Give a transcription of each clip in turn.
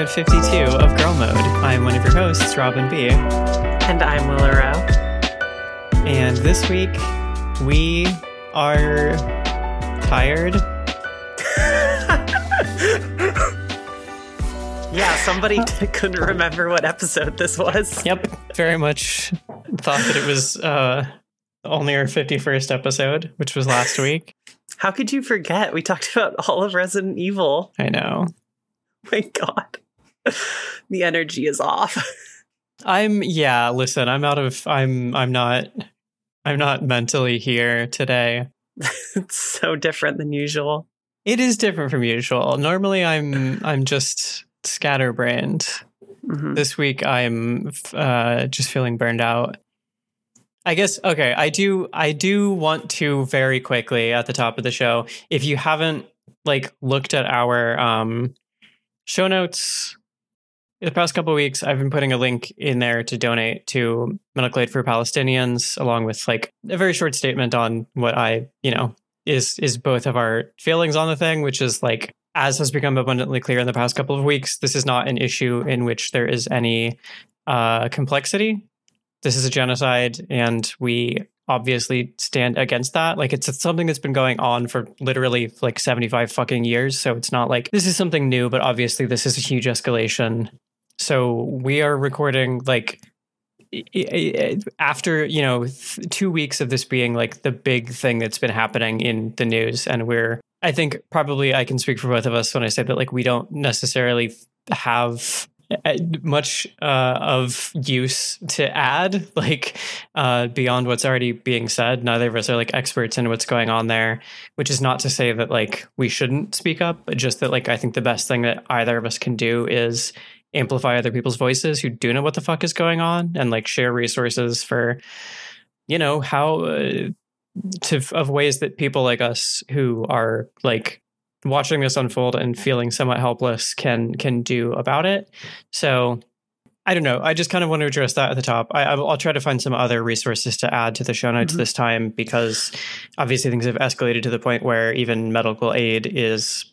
episode 52 of Girl Mode. I'm one of your hosts, Robin B. And I'm Willa Rowe. And this week, we are tired. yeah, somebody couldn't remember what episode this was. Yep, very much thought that it was uh, only our 51st episode, which was last week. How could you forget? We talked about all of Resident Evil. I know. My God. the energy is off. I'm yeah, listen, I'm out of I'm I'm not I'm not mentally here today. it's so different than usual. It is different from usual. Normally I'm I'm just scatterbrained. Mm-hmm. This week I'm uh just feeling burned out. I guess okay, I do I do want to very quickly at the top of the show if you haven't like looked at our um show notes the past couple weeks I've been putting a link in there to donate to medical aid for Palestinians along with like a very short statement on what I, you know, is is both of our feelings on the thing which is like as has become abundantly clear in the past couple of weeks this is not an issue in which there is any uh complexity this is a genocide and we obviously stand against that. Like it's something that's been going on for literally like 75 fucking years. So it's not like this is something new, but obviously this is a huge escalation. So we are recording like after you know two weeks of this being like the big thing that's been happening in the news and we're i think probably i can speak for both of us when i say that like we don't necessarily have uh, much uh, of use to add, like uh, beyond what's already being said. Neither of us are like experts in what's going on there, which is not to say that like we shouldn't speak up, but just that like I think the best thing that either of us can do is amplify other people's voices who do know what the fuck is going on and like share resources for, you know, how uh, to of ways that people like us who are like watching this unfold and feeling somewhat helpless can can do about it. So I don't know. I just kind of want to address that at the top. I, will try to find some other resources to add to the show notes mm-hmm. this time because obviously things have escalated to the point where even medical aid is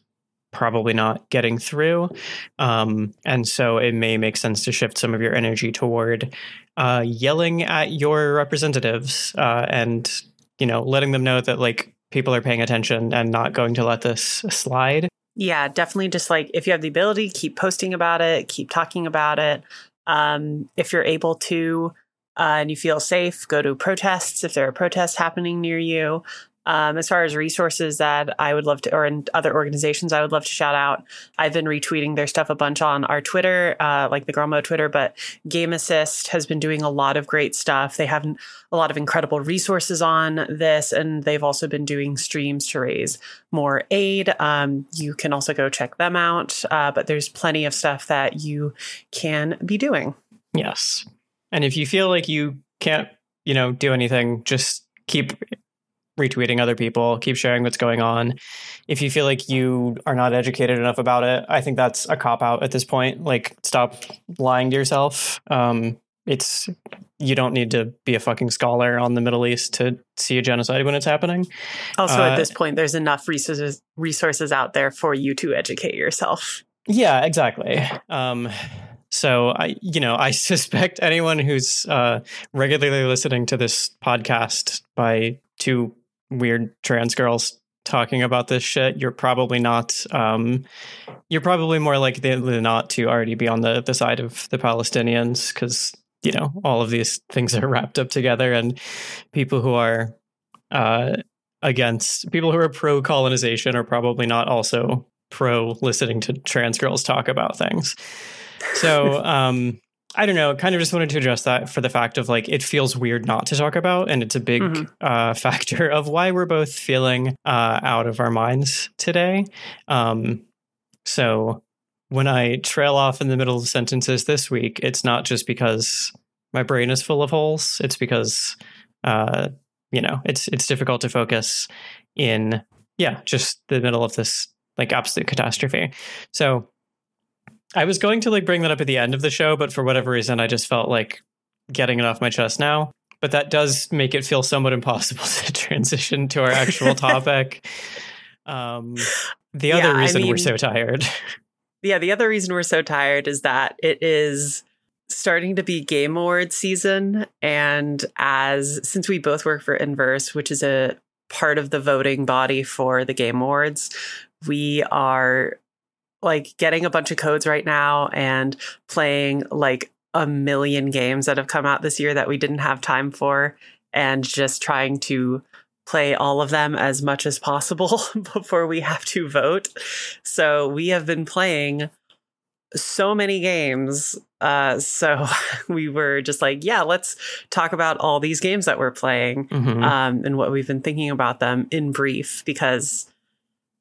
probably not getting through. Um, and so it may make sense to shift some of your energy toward uh, yelling at your representatives uh, and you know letting them know that like people are paying attention and not going to let this slide. Yeah, definitely. Just like if you have the ability, keep posting about it, keep talking about it. Um, if you're able to uh, and you feel safe, go to protests if there are protests happening near you. Um, as far as resources that I would love to, or in other organizations I would love to shout out, I've been retweeting their stuff a bunch on our Twitter, uh, like the Girl Mode Twitter, but Game Assist has been doing a lot of great stuff. They have a lot of incredible resources on this, and they've also been doing streams to raise more aid. Um, you can also go check them out, uh, but there's plenty of stuff that you can be doing. Yes. And if you feel like you can't, you know, do anything, just keep retweeting other people, keep sharing what's going on. If you feel like you are not educated enough about it, I think that's a cop out at this point. Like, stop lying to yourself. Um, it's you don't need to be a fucking scholar on the Middle East to see a genocide when it's happening. Also, uh, at this point, there's enough resources resources out there for you to educate yourself. Yeah, exactly. Um, so I, you know, I suspect anyone who's uh, regularly listening to this podcast by two weird trans girls talking about this shit, you're probably not. Um, you're probably more likely than not to already be on the the side of the Palestinians because you know all of these things are wrapped up together, and people who are uh, against people who are pro colonization are probably not also pro listening to trans girls talk about things. So. Um, I don't know. Kind of just wanted to address that for the fact of like it feels weird not to talk about, and it's a big mm-hmm. uh, factor of why we're both feeling uh, out of our minds today. Um, so when I trail off in the middle of sentences this week, it's not just because my brain is full of holes. It's because uh, you know it's it's difficult to focus in yeah just the middle of this like absolute catastrophe. So I was going to like bring that up at the end of the show, but for whatever reason, I just felt like getting it off my chest now. But that does make it feel somewhat impossible to transition to our actual topic. Um, the yeah, other reason I mean, we're so tired. yeah, the other reason we're so tired is that it is starting to be game award season and as since we both work for inverse which is a part of the voting body for the game awards we are like getting a bunch of codes right now and playing like a million games that have come out this year that we didn't have time for and just trying to play all of them as much as possible before we have to vote. So we have been playing so many games. Uh, so we were just like, yeah, let's talk about all these games that we're playing Mhm. um, and what we've been thinking about them in brief because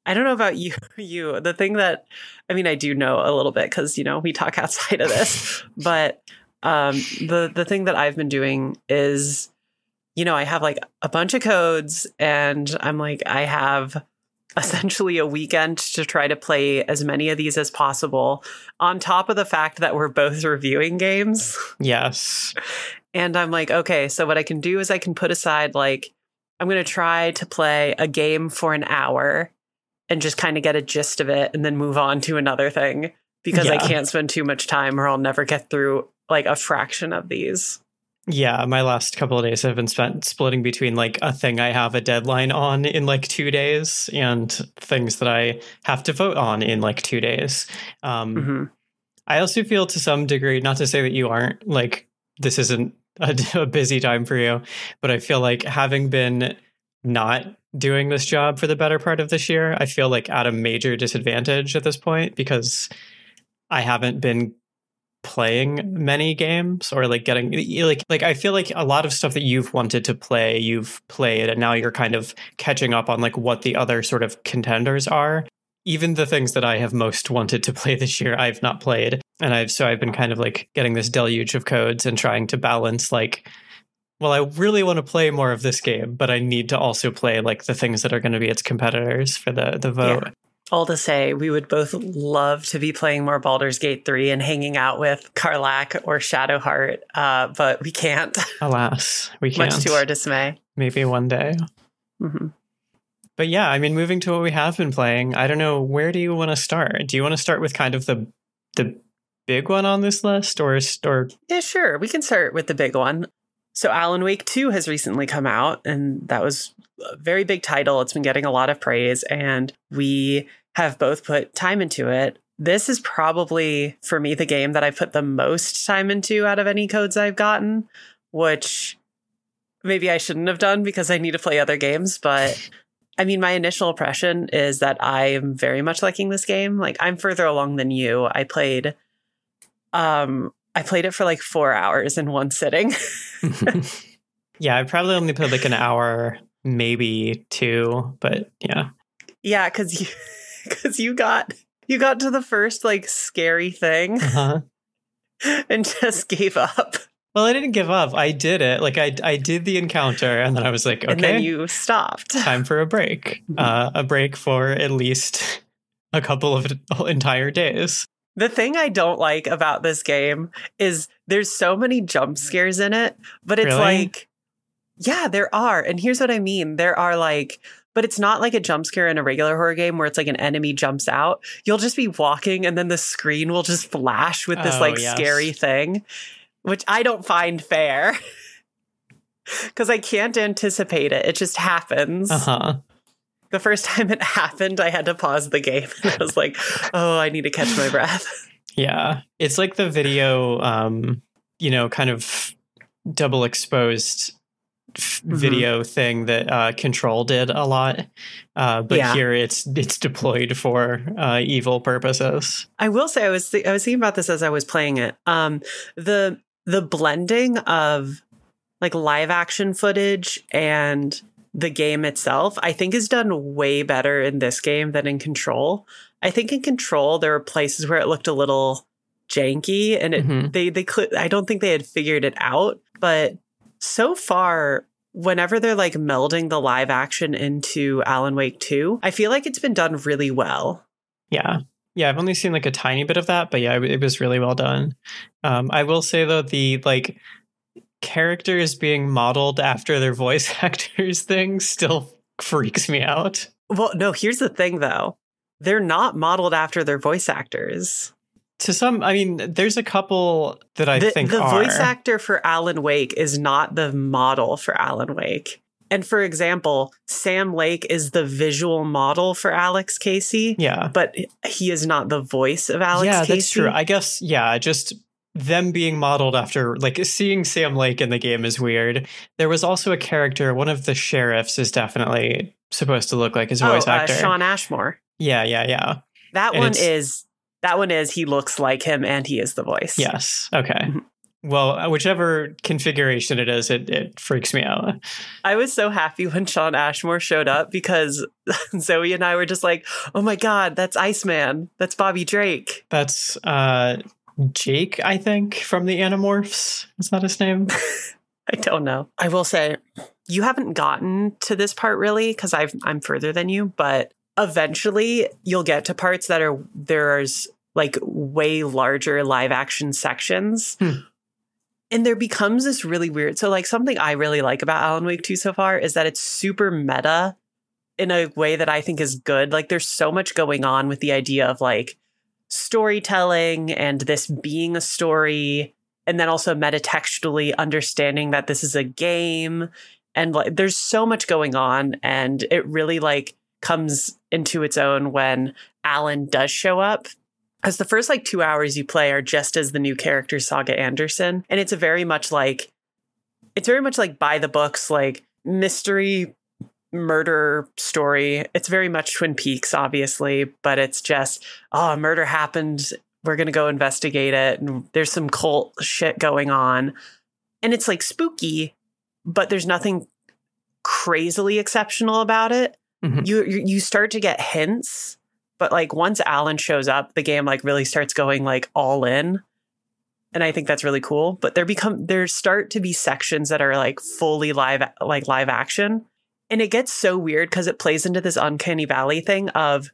I don't know about you. You, the thing that I mean, I do know a little bit because you know we talk outside of this, but um, the the thing that I've been doing is, you know, I have like a bunch of codes, and I'm like, I have essentially a weekend to try to play as many of these as possible. On top of the fact that we're both reviewing games. yes. And I'm like, okay, so what I can do is I can put aside like I'm going to try to play a game for an hour and just kind of get a gist of it and then move on to another thing because I can't spend too much time or I'll never get through like a fraction of these. Yeah, my last couple of days have been spent splitting between like a thing I have a deadline on in like two days and things that I have to vote on in like two days. Um, hmm I also feel to some degree, not to say that you aren't like this isn't a, a busy time for you, but I feel like having been not doing this job for the better part of this year, I feel like at a major disadvantage at this point because I haven't been playing mm-hmm. many games or like getting like like I feel like a lot of stuff that you've wanted to play you've played and now you're kind of catching up on like what the other sort of contenders are even the things that I have most wanted to play this year, I've not played. And I've so I've been kind of like getting this deluge of codes and trying to balance like, well, I really want to play more of this game, but I need to also play like the things that are going to be its competitors for the the vote. All to say, we would both love to be playing more Baldur's Gate 3 and hanging out with Karlach or Shadowheart, uh, but we can't, Alas, we can't. much to our dismay. Maybe one day. hmm But yeah, I mean, moving to what we have been playing, I don't know. Where do you want to start? Do you want to start with kind of the the big one on this list, or or Yeah, sure. We can start with the big one. So, Alan Wake 2 has recently come out, and that was a very big title. It's been getting a lot of praise, and we have both put time into it. This is probably, for me, the game that I put the most time into out of any codes I've gotten, which maybe I shouldn't have done because I need to play other games. But I mean, my initial impression is that I am very much liking this game. Like, I'm further along than you. I played um I played it for like four hours in one sitting. yeah, I probably only played like an hour, maybe two, but yeah. yeah, because you because you got you got to the first like scary thing Uh-huh. and just gave up. Well, I didn't give up. I did it. Like I, I did the encounter, and then I was like, okay, And then you stopped. time for a break. Uh, a break for at least a couple of entire days. The thing I don't like about this game is there's so many jump scares in it, but it's Really? like, yeah, there are. And here's what I mean there are like, but it's not like a jump scare in a regular horror game where it's like an enemy jumps out. You'll just be walking and then the screen will just flash with this Oh, like yes. scary thing, which I don't find fair. Because I can't anticipate it. It just happens. Uh huh. The first time it happened, I had to pause the game. And I was like, oh, I need to catch my breath. Yeah, it's like the video, um, you know, kind of double exposed Mhm. video thing that uh, Control did a lot, uh, but Yeah. here it's it's deployed for uh, evil purposes. I will say I was th- I was thinking about this as I was playing it. Um, the the blending of like live action footage and the game itself, I think, is done way better in this game than in Control. I think in Control there were places where it looked a little janky, and it Mhm. they they cl- I don't think they had figured it out. But so far, whenever they're like melding the live action into Alan Wake Two, I feel like it's been done really well. Yeah. Yeah, I've only seen like a tiny bit of that, but yeah, it, it was really well done. Um, I will say though, the like characters being modeled after their voice actors thing still freaks me out. Well, no, here's the thing though. they're not modeled after their voice actors. To some, I mean, there's a couple that I the, think the are. voice actor for Alan Wake is not the model for Alan Wake. And for example, Sam Lake is the visual model for Alex Casey, yeah, but he is not the voice of Alex yeah, Casey. that's true. I guess, yeah, just them being modeled after, like, seeing Sam Lake in the game is weird. There was also a character, one of the sheriffs is definitely supposed to look like his oh, voice uh, actor. Shawn Ashmore. yeah, yeah, yeah. That And one is that one is he looks like him and he is the voice. Yes. Okay. Mhm. Well, uh, whichever configuration it is, it, it freaks me out. I was so happy when Shawn Ashmore showed up because Zoe and I were just like, "Oh my god, that's Iceman. That's Bobby Drake." That's uh Jake, I think, from the Animorphs. Is that his name? I don't know. I will say you haven't gotten to this part really because I've I'm further than you, but eventually you'll get to parts that are there's like way larger live action sections. Hmm. And there becomes this really weird. So like something I really like about Alan Wake 2 so far is that it's super meta in a way that I think is good. Like there's so much going on with the idea of like storytelling and this being a story and then also metatextually understanding that this is a game. And like there's so much going on and it really like comes into its own when Alan does show up. Because the first like 2 hours you play are just as the new character Saga Anderson. And it's a very much like it's very much like by the books like mystery murder story. It's very much twin peaks obviously but it's just oh a murder happened. We're going to go investigate it. And there's some cult shit going on. And it's like spooky but there's nothing crazily exceptional about it. Mhm. you you you start to get hints but like once alan shows up the game like really starts going like all in. And i think that's really cool but there become there start to be sections that are like fully live like live action and it gets so weird because it plays into this uncanny valley thing of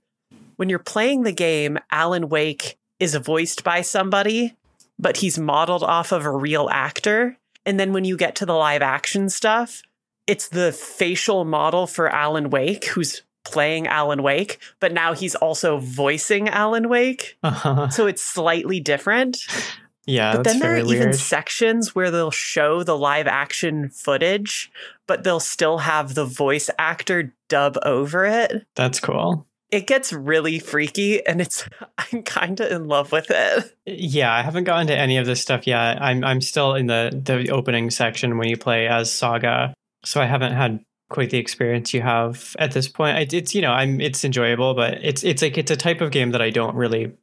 when you're playing the game alan wake is voiced by somebody but he's modeled off of a real actor. And then when you get to the live action stuff it's the facial model for alan wake who's playing alan wake but now he's also voicing alan wake. Uh-huh. so it's slightly different Yeah, but then there are very even sections where they'll show the live action footage, but they'll still have the voice actor dub over it. That's cool. It gets really freaky and it's I'm kind of in love with it. Yeah, I haven't gotten to any of this stuff yet. I'm I'm still in the the opening section when you play as Saga, so I haven't had quite the experience you have at this point. It's you know I'm it's enjoyable, but it's it's like it's a type of game that I don't really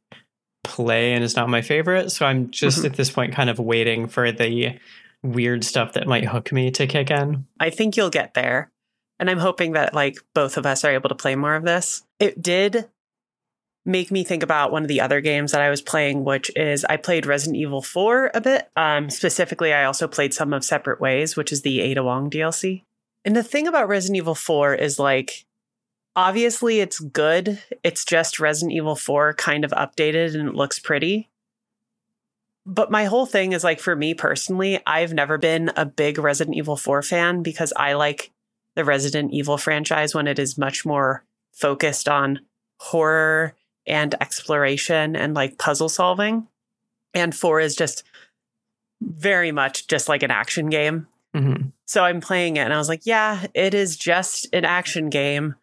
play and is not my favorite. So I'm just Mhm. at this point kind of waiting for the weird stuff that might hook me to kick in. I think you'll get there. And I'm hoping that like both of us are able to play more of this. It did make me think about one of the other games that I was playing, which is I played Resident Evil 4 a bit. Um, specifically, I also played some of Separate Ways, which is the Ada Wong DLC. And the thing about Resident Evil 4 is like, obviously it's good. It's just Resident Evil 4 kind of updated and it looks pretty. But my whole thing is like, for me personally, I've never been a big Resident Evil 4 fan because I like the Resident Evil franchise when it is much more focused on horror and exploration and like puzzle solving. And 4 is just very much just like an action game. hmm So I'm playing it and I was like, yeah, it is just an action game.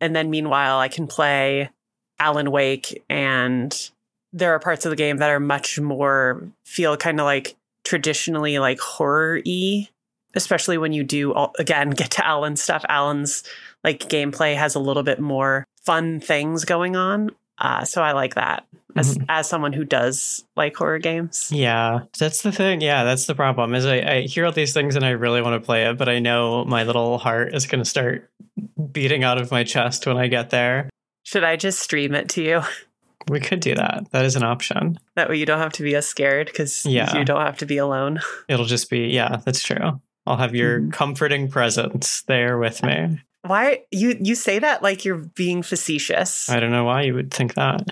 And then meanwhile, I can play Alan Wake and there are parts of the game that are much more feel kind of like traditionally like horror y, especially when you do all, again get to Alan's stuff. Alan's like gameplay has a little bit more fun things going on. Uh, so I like that as as someone who does like horror games. Yeah, that's the thing. Yeah, that's the problem. Is I, I hear all these things and I really want to play it, but I know my little heart is going to start beating out of my chest when I get there. Should I just stream it to you? We could do that. That is an option. That way you don't have to be as scared because Yeah. you don't have to be alone. It'll just be yeah, that's true. I'll have your Mhm. comforting presence there with me. Why you you say that like you're being facetious? I don't know why you would think that.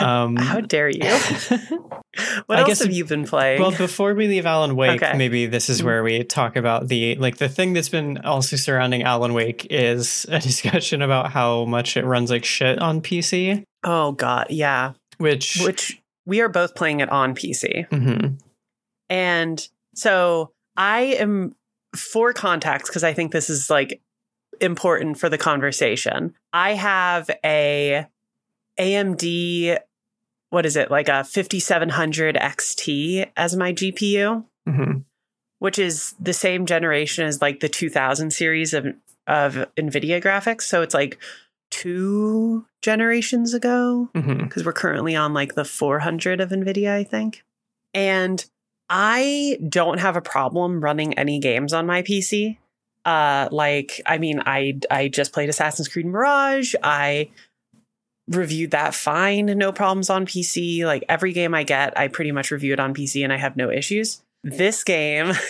Um, How dare you? what I else guess have you been playing? Well, before we leave Alan Wake, Okay. maybe this is where we talk about the like the thing that's been also surrounding Alan Wake is a discussion about how much it runs like shit on PC, oh god, yeah. which, Which we are both playing it on PC. Mhm. And so I am for context because I think this is like important for the conversation. I have a AMD what is it? Like a 5700 XT as my GPU, Mhm. which is the same generation as like the 2000 series of of Nvidia graphics. So it's like two generations ago because we're currently on like the 400 of NVIDIA, I think. And I don't have a problem running any games on my PC. Uh, like, I mean, I I just played Assassin's Creed Mirage. I reviewed that fine, no problems on PC. Like every game I get, I pretty much review it on PC, and I have no issues. This game.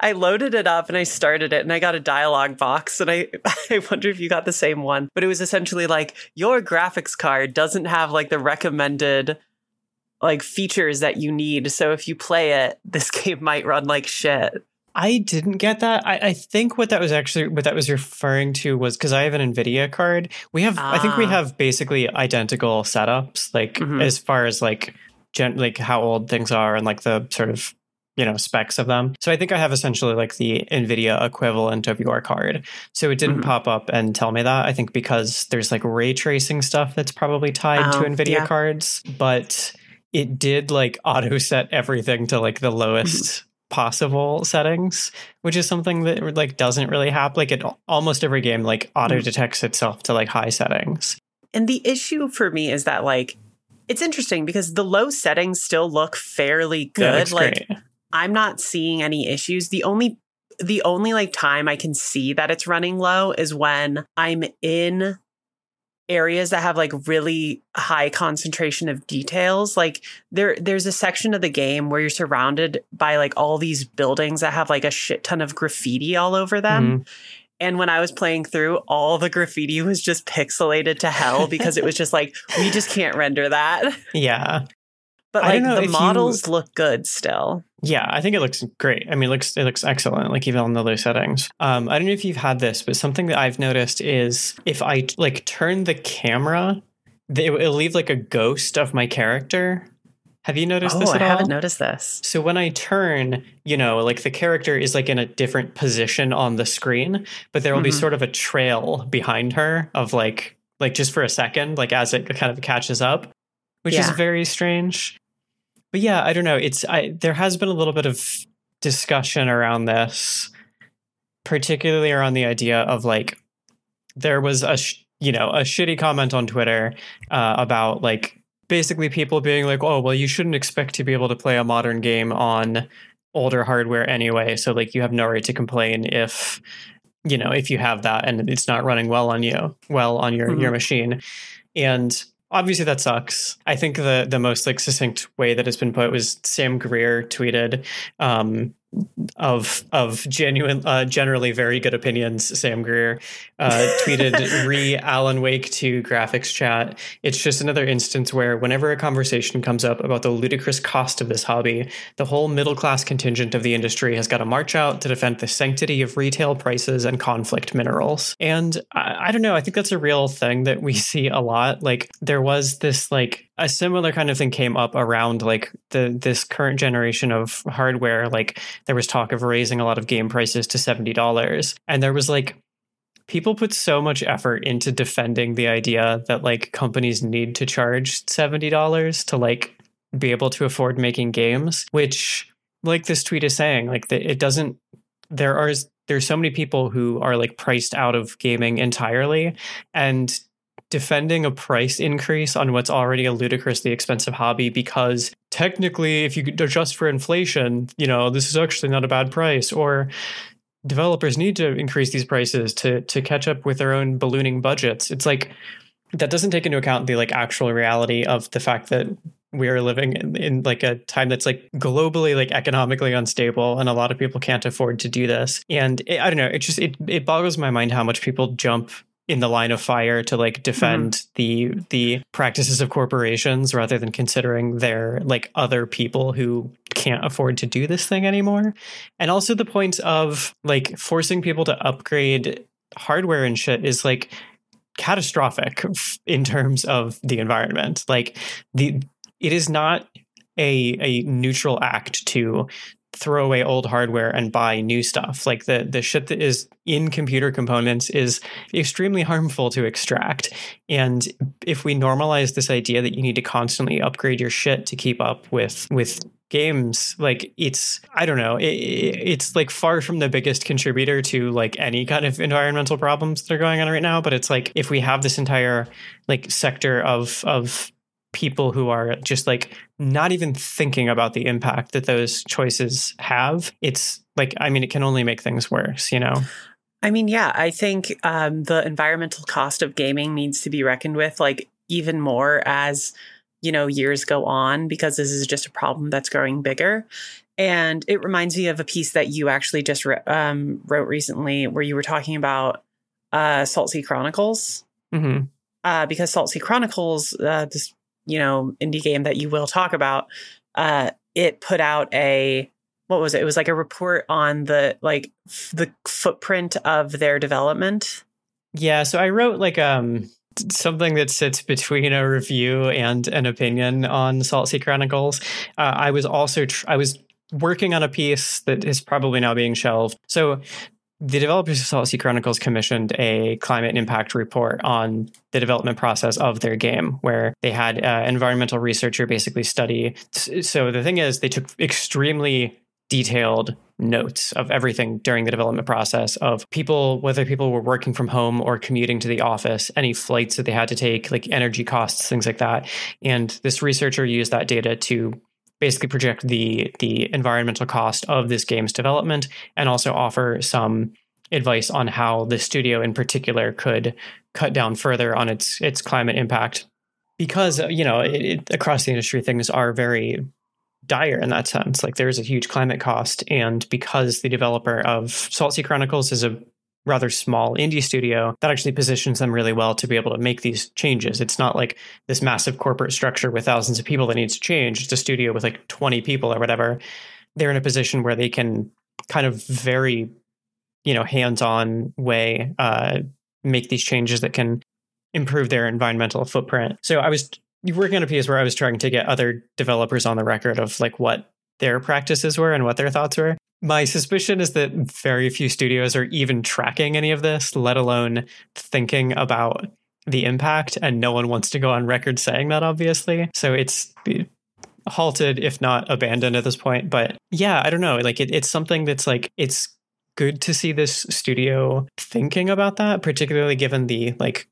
I loaded it up and I started it and I got a dialogue box and I I wonder if you got the same one. But it was essentially like your graphics card doesn't have like the recommended like features that you need. So if you play it, this game might run like shit. I didn't get that. I, I think what that was actually what that was referring to was because I have an Nvidia card. We have I think we Ah. have basically identical setups, like Mhm. as far as like gen, like how old things are and like the sort of you know specs of them. So I think I have essentially like the Nvidia equivalent of your card. So it didn't Mhm. pop up and tell me that. I think because there's like ray tracing stuff that's probably tied to Oh, Nvidia yeah. cards, but it did like auto set everything to like the lowest Mm-hmm. Possible settings, which is something that like doesn't really happen. Like it almost every game like Mm. auto detects itself to like high settings. And the issue for me is that like it's interesting because the low settings still look fairly good. like great. I'm not seeing any issues. The only the only like time I can see that it's running low is when I'm in areas that have like really high concentration of details. Like there there's a section of the game where you're surrounded by like all these buildings that have like a shit ton of graffiti all over them. Mhm. And when I was playing through, all the graffiti was just pixelated to hell because it was just like, we just can't render that. Yeah. But I don't like know the if you- models look good still. Yeah, I think it looks great. I mean, it looks it looks excellent, like even on the low settings. Um, I don't know if you've had this, but something that I've noticed is if I like turn the camera, it'll leave like a ghost of my character. Have you noticed Oh, this I all? haven't noticed this. So when I turn, you know, like the character is like in a different position on the screen, but there will be Mhm. sort of a trail behind her of like like just for a second, like as it kind of catches up, which is very strange. But yeah, I don't know. It's I there has been a little bit of discussion around this, particularly around the idea of like there was a sh- you know a shitty comment on Twitter uh, about like basically people being like, oh well, you shouldn't expect to be able to play a modern game on older hardware anyway. So like you have no right to complain if you know if you have that and it's not running well on you, well on your your Mhm. machine, and obviously that sucks. I think the the most like succinct way that it's been put was Sam Greer tweeted um, of of genuine, uh, generally very good opinions. Sam Greer uh, tweeted re Alan Wake 2 graphics chat. It's just another instance where whenever a conversation comes up about the ludicrous cost of this hobby, the whole middle class contingent of the industry has got to march out to defend the sanctity of retail prices and conflict minerals. And I, I don't know. I think that's a real thing that we see a lot. Like there was this like a similar kind of thing came up around like the this current generation of hardware. Like there was talk of raising a lot of game prices to seventy dollars, and there was like people put so much effort into defending the idea that like companies need to charge $70 to like be able to afford making games which like this tweet is saying like it doesn't there are there's so many people who are like priced out of gaming entirely and defending a price increase on what's already a ludicrously expensive hobby because technically if you adjust for inflation you know this is actually not a bad price or developers need to increase these prices to to catch up with their own ballooning budgets. It's like that doesn't take into account the like actual reality of the fact that we are living in, in like a time that's like globally like economically unstable and a lot of people can't afford to do this and it, i don't know it just it, it boggles my mind how much people jump in the line of fire to like defend mm-hmm. the the practices of corporations rather than considering their like other people who can't afford to do this thing anymore and also the point of like forcing people to upgrade hardware and shit is like catastrophic in terms of the environment like the it is not a a neutral act to throw away old hardware and buy new stuff. Like the the shit that is in computer components is extremely harmful to extract. And if we normalize this idea that you need to constantly upgrade your shit to keep up with with games like it's i don't know it, it's like far from the biggest contributor to like any kind of environmental problems that are going on right now but it's like if we have this entire like sector of of people who are just like not even thinking about the impact that those choices have, it's like, I mean, it can only make things worse, you know? I mean, yeah, I think um, the environmental cost of gaming needs to be reckoned with, like, even more as, you know, years go on, because this is just a problem that's growing bigger. And it reminds me of a piece that you actually just re- um, wrote recently where you were talking about uh, Saltsea Chronicles. Mm-hmm. Uh, because Saltsea Chronicles, uh, this you know indie game that you will talk about uh it put out a what was it? It was like a report on the like f- the footprint of their development. Yeah so i wrote like um something that sits between a review and an opinion on saltsea chronicles. Uh, i was also tr- i was working on a piece that is probably now being shelved. So the developers of Saltsea Chronicles commissioned a climate impact report on the development process of their game, where they had uh, an environmental researcher basically study. So the thing is, they took extremely detailed notes of everything during the development process of people, whether people were working from home or commuting to the office, any flights that they had to take, like energy costs, things like that. And this researcher used that data to basically project the the environmental cost of this game's development and also offer some advice on how the studio in particular could cut down further on its its climate impact. Because you know it, it, across the industry things are very dire in that sense. Like there's a huge climate cost and because the developer of saltsea chronicles is a rather small indie studio that actually positions them really well to be able to make these changes. It's not like this massive corporate structure with thousands of people that needs to change. It's a studio with like 20 people or whatever. They're in a position where they can kind of very, you know, hands-on way uh, make these changes that can improve their environmental footprint. So I was working on a piece where I was trying to get other developers on the record of like what their practices were and what their thoughts were. My suspicion is that very few studios are even tracking any of this, let alone thinking about the impact. And no one wants to go on record saying that, obviously. So it's eh, halted, if not abandoned at this point. But yeah, I don't know. Like it, it's something that's like, it's good to see this studio thinking about that, particularly given the like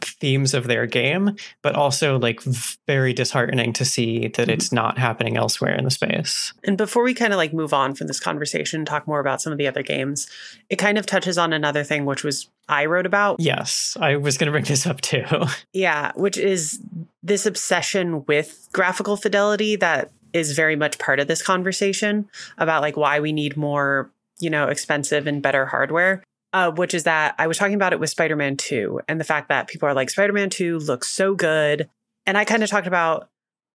themes of their game, but also like very disheartening to see that it's mm-hmm. not happening elsewhere in the space. And before we kind of like move on from this conversation, talk more about some of the other games, it kind of touches on another thing, which was I wrote about. Yes, I was going to bring this up too. yeah, which is this obsession with graphical fidelity that is very much part of this conversation about like why we need more you know expensive and better hardware uh, which is that I was talking about it with Spider Man 2 and the fact that people are like, Spider Man 2 looks so good. And I kind of talked about,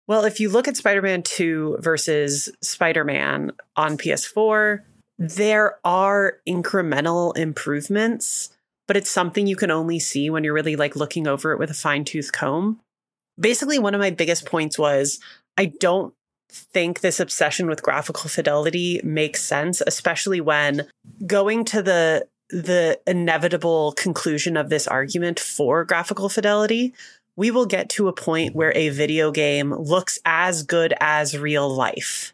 well, if you look at Spider Man 2 versus Spider Man on PS4, there are incremental improvements, but it's something you can only see when you're really like looking over it with a fine tooth comb. Basically, one of my biggest points was I don't think this obsession with graphical fidelity makes sense, especially when going to the the inevitable conclusion of this argument for graphical fidelity, we will get to a point where a video game looks as good as real life.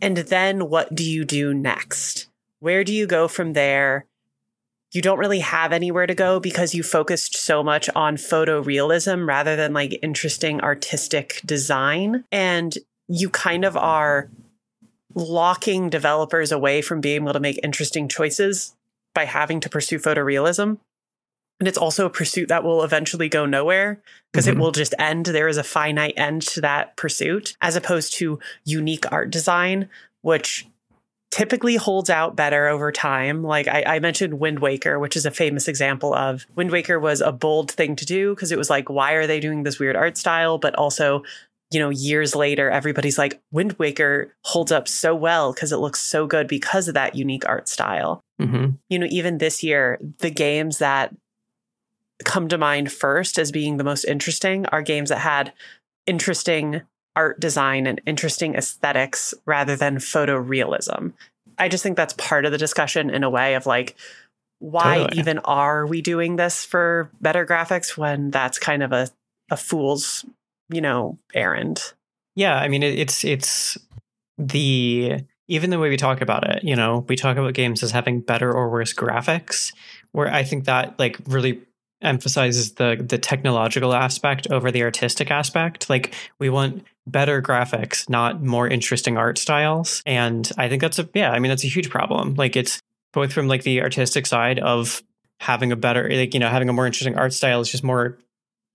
And then what do you do next? Where do you go from there? You don't really have anywhere to go because you focused so much on photorealism rather than like interesting artistic design. And you kind of are locking developers away from being able to make interesting choices by having to pursue photorealism. And it's also a pursuit that will eventually go nowhere because mm-hmm. it will just end. There is a finite end to that pursuit, as opposed to unique art design, which typically holds out better over time. Like I, I, mentioned Wind Waker, which is a famous example of Wind Waker was a bold thing to do because it was like, why are they doing this weird art style? But also, you know, years later, everybody's like, Wind Waker holds up so well because it looks so good because of that unique art style. Mm-hmm. You know, even this year, the games that come to mind first as being the most interesting are games that had interesting art design and interesting aesthetics rather than photorealism. I just think that's part of the discussion in a way of like, why totally. even are we doing this for better graphics when that's kind of a, a fool's, you know, errand? Yeah, I mean, it, it's it's the even the way we talk about it. You know, we talk about games as having better or worse graphics. Where I think that like really emphasizes the the technological aspect over the artistic aspect. Like we want better graphics, not more interesting art styles. And I think that's a yeah, I mean that's a huge problem. Like it's both from like the artistic side of having a better like you know having a more interesting art style is just more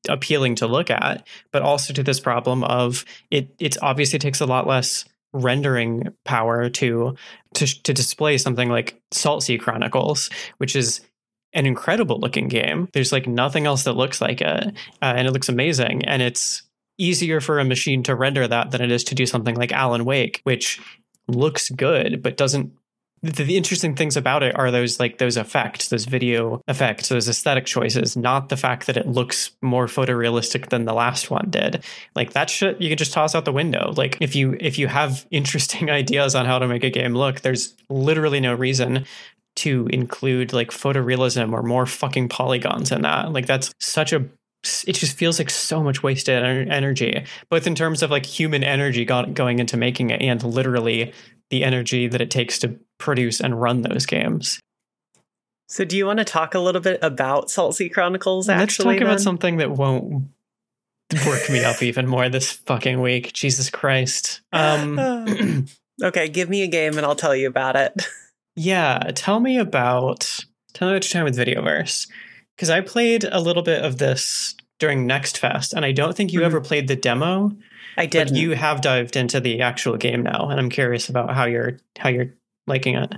appealing to look at, but also to this problem of it it's obviously takes a lot less rendering power to to to display something like Saltsea Chronicles, which is an incredible looking game. There's like nothing else that looks like it, uh, and it looks amazing. And it's easier for a machine to render that than it is to do something like Alan Wake, which looks good but doesn't the, the, interesting things about it are those like those effects those video effects those aesthetic choices not the fact that it looks more photorealistic than the last one did like that shit you can just toss out the window like if you if you have interesting ideas on how to make a game look there's literally no reason to include like photorealism or more fucking polygons in that. Like that's such a it just feels like so much wasted energy, both in terms of like human energy going into making it and literally the energy that it takes to produce and run those games. So, do you want to talk a little bit about Saltsea Chronicles? Actually, let's talk then? about something that won't work me up even more this fucking week. Jesus Christ. Um, okay, give me a game and I'll tell you about it. Yeah, tell me about tell me about your time with Videoverse because I played a little bit of this during Next Fest, and I don't think you mm-hmm. ever played the demo. I did. You have dived into the actual game now, and I'm curious about how you're how you're liking it.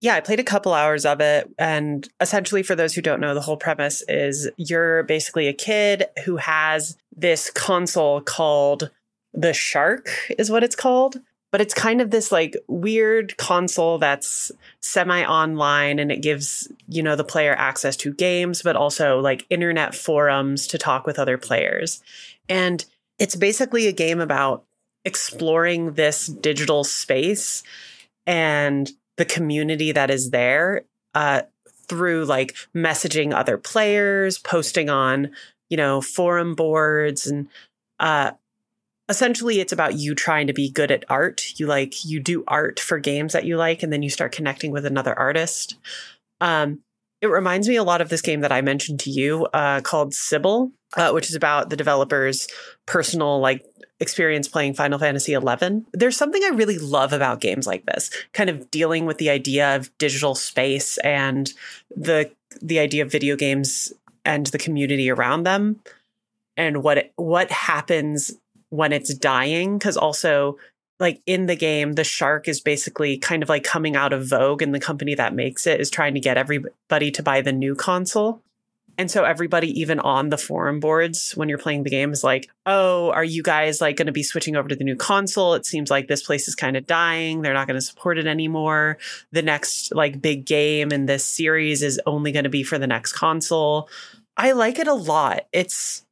Yeah, I played a couple hours of it. And essentially, for those who don't know, the whole premise is you're basically a kid who has this console called the Shark, is what it's called but it's kind of this like weird console that's semi online and it gives you know the player access to games but also like internet forums to talk with other players and it's basically a game about exploring this digital space and the community that is there uh, through like messaging other players posting on you know forum boards and uh, essentially it's about you trying to be good at art. You like you do art for games that you like, and then you start connecting with another artist. Um, it reminds me a lot of this game that I mentioned to you uh, called Sybil, uh, which is about the developer's personal like experience playing Final Fantasy XI. There's something I really love about games like this, kind of dealing with the idea of digital space and the the idea of video games and the community around them and what what happens when it's dying because also like in the game the shark is basically kind of like coming out of vogue and the company that makes it is trying to get everybody to buy the new console and so everybody even on the forum boards when you're playing the game is like oh are you guys like going to be switching over to the new console it seems like this place is kind of dying they're not going to support it anymore the next like big game in this series is only going to be for the next console i like it a lot it's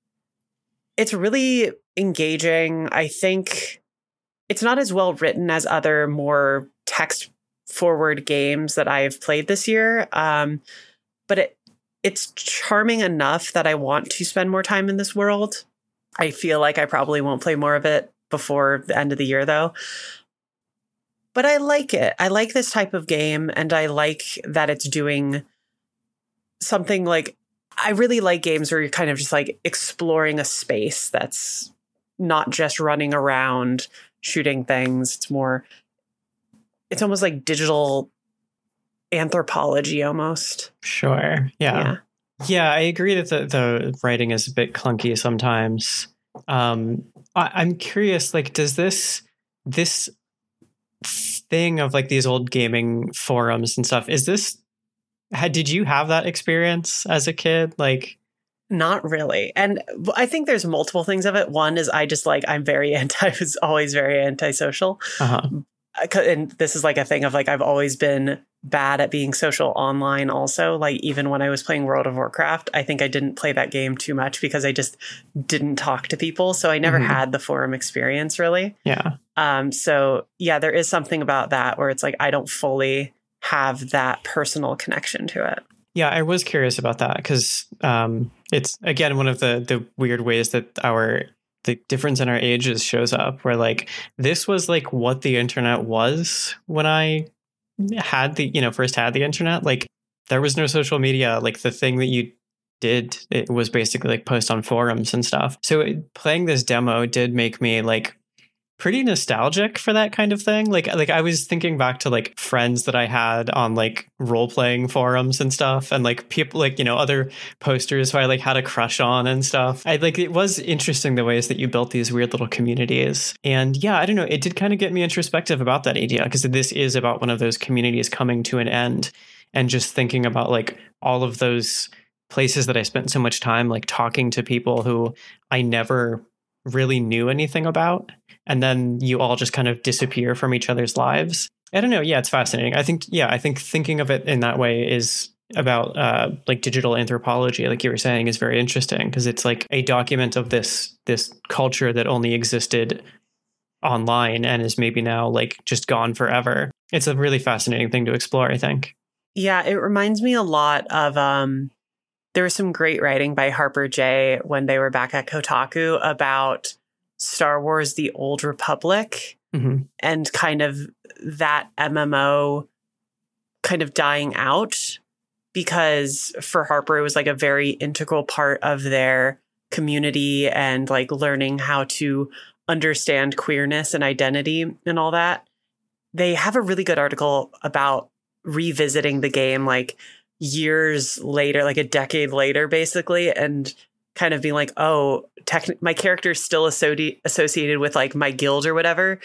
it's really engaging. I think it's not as well written as other more text forward games that I've played this year. Um, but it it's charming enough that I want to spend more time in this world. I feel like I probably won't play more of it before the end of the year though. But I like it. I like this type of game and I like that it's doing something like I really like games where you're kind of just like exploring a space that's not just running around shooting things. It's more, it's almost like digital anthropology almost. Sure. Yeah. Yeah, yeah I agree that the, the writing is a bit clunky sometimes. Um, I, I'm curious, like, does this, this thing of like these old gaming forums and stuff. Is this had did you have that experience as a kid? Like not really. And I think there's multiple things of it. One is I just like I'm very anti I was always very antisocial. uh-huh. And this is like a thing of like I've always been bad at being social online also. Like even when I was playing World of Warcraft, I think I didn't play that game too much because I just didn't talk to people. So I never Mhm. had the forum experience really. Yeah. Um, so yeah, there is something about that where it's like I don't fully have that personal connection to it. Yeah, I was curious about that because um, it's again one of the the weird ways that our the difference in our ages shows up. Where like this was like what the internet was when I had the you know first had the internet. Like there was no social media. Like the thing that you did it was basically like post on forums and stuff. So playing this demo did make me like pretty nostalgic for that kind of thing. Like like I was thinking back to like friends that I had on like role playing forums and stuff and like people like you know other posters who I like had a crush on and stuff. I like it was interesting the ways that you built these weird little communities. And yeah, I don't know, it did kind of get me introspective about that idea because this is about one of those communities coming to an end and just thinking about like all of those places that I spent so much time like talking to people who I never really knew anything about and then you all just kind of disappear from each other's lives. I don't know. Yeah, it's fascinating. I think, yeah, I think thinking of it in that way is about uh, like digital anthropology, like you were saying, is very interesting because it's like a document of this this culture that only existed online and is maybe now like just gone forever. It's a really fascinating thing to explore. I think. Yeah, it reminds me a lot of um there was some great writing by Harper Jay when they were back at Kotaku about Star Wars The Old Republic hmm and kind of that MMO kind of dying out because for Harper it was like a very integral part of their community and like learning how to understand queerness and identity and all that. They have a really good article about revisiting the game like years later, like a decade later basically and kind of being like, "Oh, tech- my character is still associated associated with like my guild or whatever."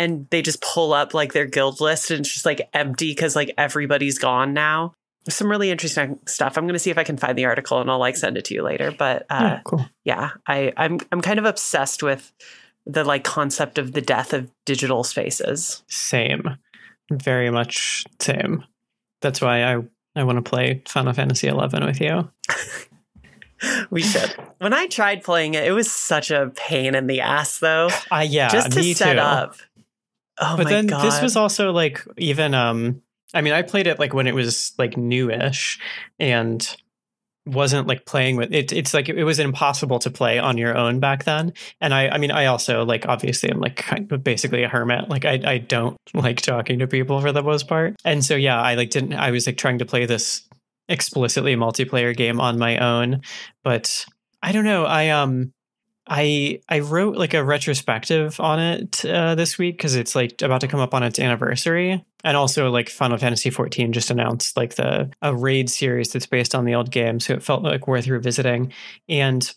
and they just pull up like their guild list and it's just like empty because like everybody's gone now. Some really interesting stuff. I'm gonna see if I can find the article and I'll like send it to you later. But uh, yeah, cool. yeah, I I'm I'm kind of obsessed with the like concept of the death of digital spaces. Same, very much same. That's why I I want to play Final Fantasy XI with you. We should. when I tried playing it, it was such a pain in the ass though. Uh, yeah, just to me set too. up. Oh but then god. this was also like even um I mean I played it like when it was like newish and wasn't like playing with it it's like it was impossible to play on your own back then. And I I mean I also like obviously I'm like kind of basically a hermit. Like I I don't like talking to people for the most part. And so yeah I like didn't I was like trying to play this explicitly multiplayer game on my own. But I don't know I um I I wrote like a retrospective on it uh, this week because it's like about to come up on its anniversary, and also like Final Fantasy XIV just announced like the a raid series that's based on the old game, so it felt like worth revisiting. And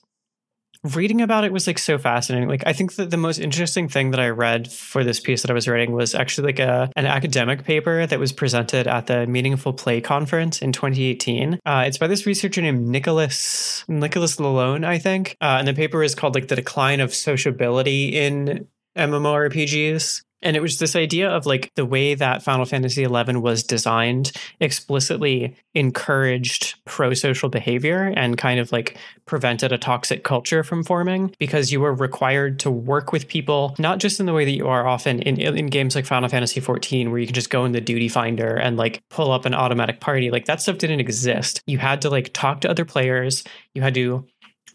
reading about it was like so fascinating. Like I think that the most interesting thing that I read for this piece that I was writing was actually like a an academic paper that was presented at the Meaningful Play conference in 2018. Uh, it's by this researcher named Nicholas Nicholas LaLone, I think. Uh, and the paper is called like the decline of sociability in MMORPGs. And it was this idea of like the way that Final Fantasy XI was designed explicitly encouraged pro social behavior and kind of like prevented a toxic culture from forming because you were required to work with people, not just in the way that you are often in, in games like Final Fantasy XIV, where you can just go in the duty finder and like pull up an automatic party. Like that stuff didn't exist. You had to like talk to other players, you had to,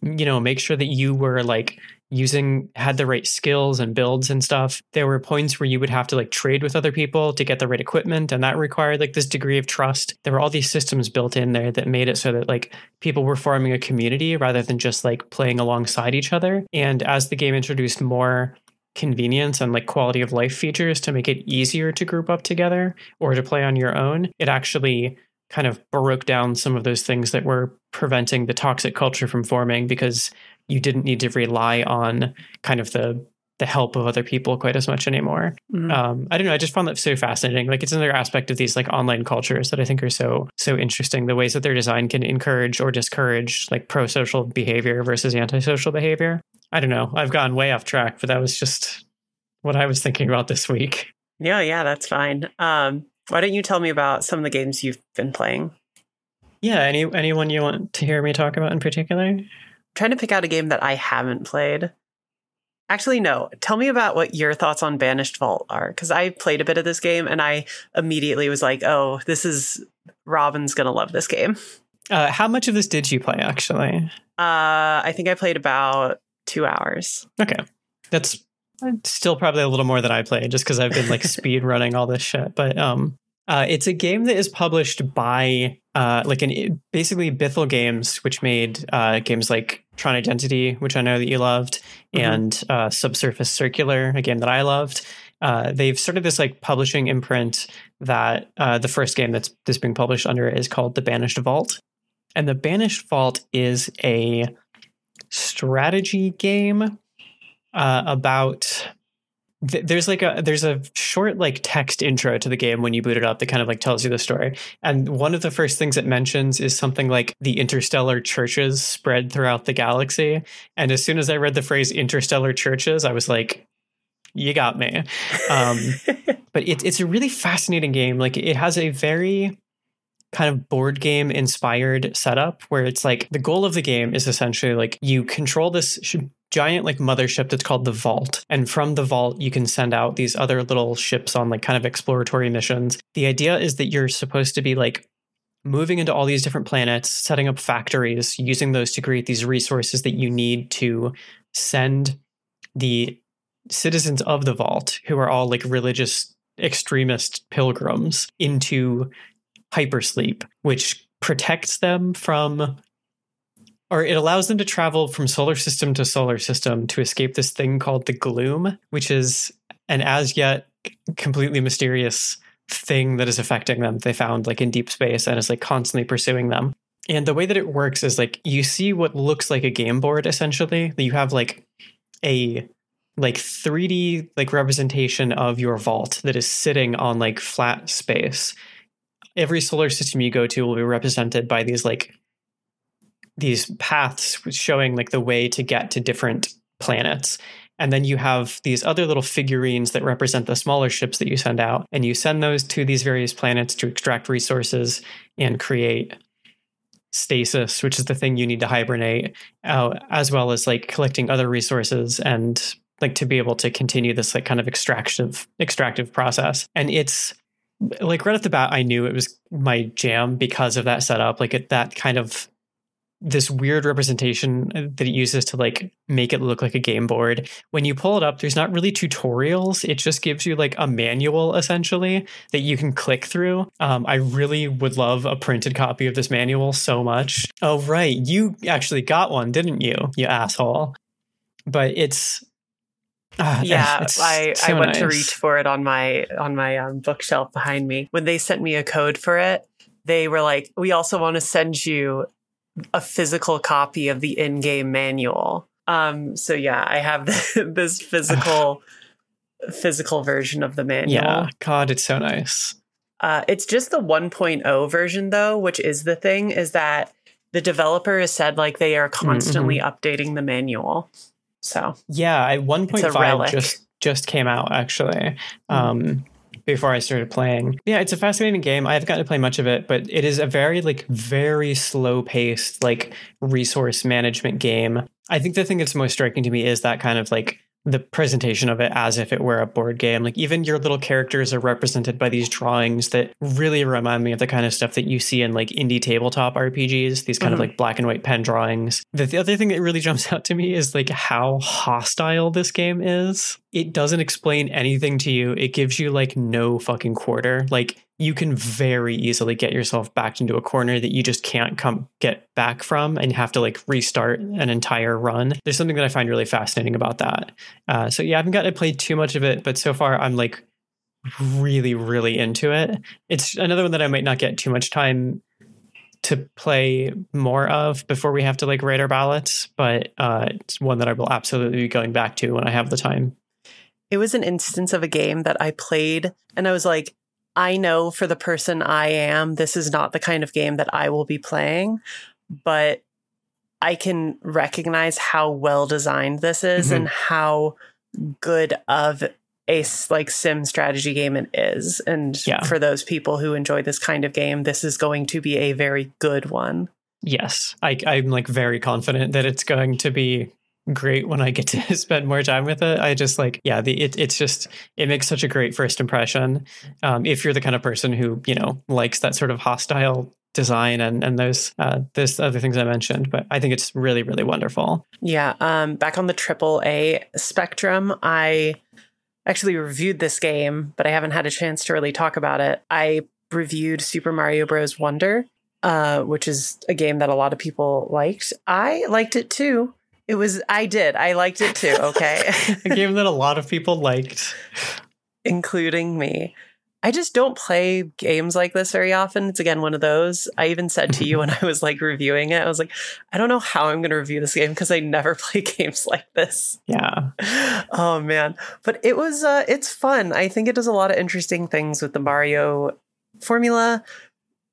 you know, make sure that you were like using had the right skills and builds and stuff there were points where you would have to like trade with other people to get the right equipment and that required like this degree of trust. There were all these systems built in there that made it so that like people were forming a community rather than just like playing alongside each other. And as the game introduced more convenience and like quality of life features to make it easier to group up together or to play on your own it actually kind of broke down some of those things that were preventing the toxic culture from forming because you didn't need to rely on kind of the the help of other people quite as much anymore. Mhm. Um, I don't know. I just found that so fascinating. Like it's another aspect of these like online cultures that I think are so so interesting. The ways that their design can encourage or discourage like pro social behavior versus antisocial behavior. I don't know. I've gone way off track, but that was just what I was thinking about this week. yeah, yeah, that's fine. Um, why don't you tell me about some of the games you've been playing? Yeah. Any anyone you want to hear me talk about in particular? Trying to pick out a game that I haven't played. Actually, no. Tell me about what your thoughts on Banished Vault are, because I played a bit of this game and I immediately was like, "Oh, this is Robin's gonna love this game." Uh, how much of this did you play actually? Uh, I think I played about two hours. Okay. That's still probably a little more than I played just because I've been like speed running all this shit. But um uh, it's a game that is published by uh, like an basically Bithell Games, which made uh, games like Tron Identity, which I know that you loved, Mhm. and uh, Subsurface Circular, a game that I loved. Uh, they've started this like publishing imprint that uh, the first game that's that's being published under is called The Banished Vault, and The Banished Vault is a strategy game uh, about th- there's like a there's a short like text intro to the game when you boot it up that kind of like tells you the story. And one of the first things it mentions is something like the interstellar churches spread throughout the galaxy. And as soon as i read the phrase interstellar churches i was like you got me. Um, but it, it's a really fascinating game. Like it has a very kind of board game inspired setup where it's like the goal of the game is essentially like you control this giant like mothership that's called the vault. And from the vault you can send out these other little ships on like kind of exploratory missions. The idea is that you're supposed to be like moving into all these different planets setting up factories using those to create these resources that you need to send the citizens of the vault who are all like religious extremist pilgrims into hypersleep, which protects them from, or it allows them to travel from solar system to solar system to escape this thing called the gloom, which is an as yet completely mysterious thing that is affecting them. They found like in deep space and is like constantly pursuing them. And the way that it works is like you see what looks like a game board essentially. You have like a like 3D like representation of your vault that is sitting on like flat space every solar system you go to will be represented by these like these paths showing like the way to get to different planets and then you have these other little figurines that represent the smaller ships that you send out and you send those to these various planets to extract resources and create stasis which is the thing you need to hibernate uh, as well as like collecting other resources and like to be able to continue this like kind of extractive extractive process and it's like right off the bat, I knew it was my jam because of that setup. Like it, that kind of this weird representation that it uses to like make it look like a game board. When you pull it up, there's not really tutorials. It just gives you like a manual essentially that you can click through. Um, I really would love a printed copy of this manual so much. Oh, right. You actually got one, didn't you? You asshole. But it's ah, yeah, it's I, so I went to reach for it on my on my um, bookshelf behind me. When they sent me a code for it, they were like, "We also want to send you a physical copy of the in-game manual." Um, so yeah, I have this physical physical version of the manual. Yeah, God, it's so nice. Uh, it's just the 1.0 version though, which is the thing is that the developer has said like they are constantly updating the manual. So Yeah, I one point five just just came out actually. Um before I started playing. Yeah, it's a fascinating game. I haven't gotten to play much of it, but it is a very like very slow paced like resource management game. I think the thing that's most striking to me is that kind of like the presentation of it as if it were a board game. Like even your little characters are represented by these drawings that really remind me of the kind of stuff that you see in like indie tabletop RPGs, these kind of Mhm. like black and white pen drawings. The, the other thing that really jumps out to me is like how hostile this game is. It doesn't explain anything to you. It gives you like no fucking quarter. Like you can very easily get yourself backed into a corner that you just can't come get back from and have to like restart an entire run. There's something that I find really fascinating about that. Uh, so yeah, I haven't gotten to play too much of it, but so far I'm like really, really into it. It's another one that I might not get too much time to play more of before we have to like write our ballots, but uh, it's one that I will absolutely be going back to when I have the time it was an instance of a game that I played and I was like, I know for the person I am, this is not the kind of game that I will be playing, but I can recognize how well designed this is Mhm. and how good of a like sim strategy game it is. And Yeah. for those people who enjoy this kind of game, this is going to be a very good one. Yes, I, I'm like very confident that it's going to be great when I get to spend more time with it. I just like, yeah, the it, it's just it makes such a great first impression. Um, if you're the kind of person who you know likes that sort of hostile design and and those uh, those other things I mentioned, but I think it's really really wonderful. Yeah. Um, back on the triple A spectrum, I actually reviewed this game, but I haven't had a chance to really talk about it. I reviewed Super Mario Bros. Wonder, uh, which is a game that a lot of people liked. I liked it too. It was, I did. I liked it too. Okay. A game that a lot of people liked. including me. I just don't play games like this very often. It's again one of those. I even said to you when I was like reviewing it, I was like, I don't know how I'm going to review this game because I never play games like this. Yeah, Oh man, but it was uh it's fun. I think it does a lot of interesting things with the Mario formula.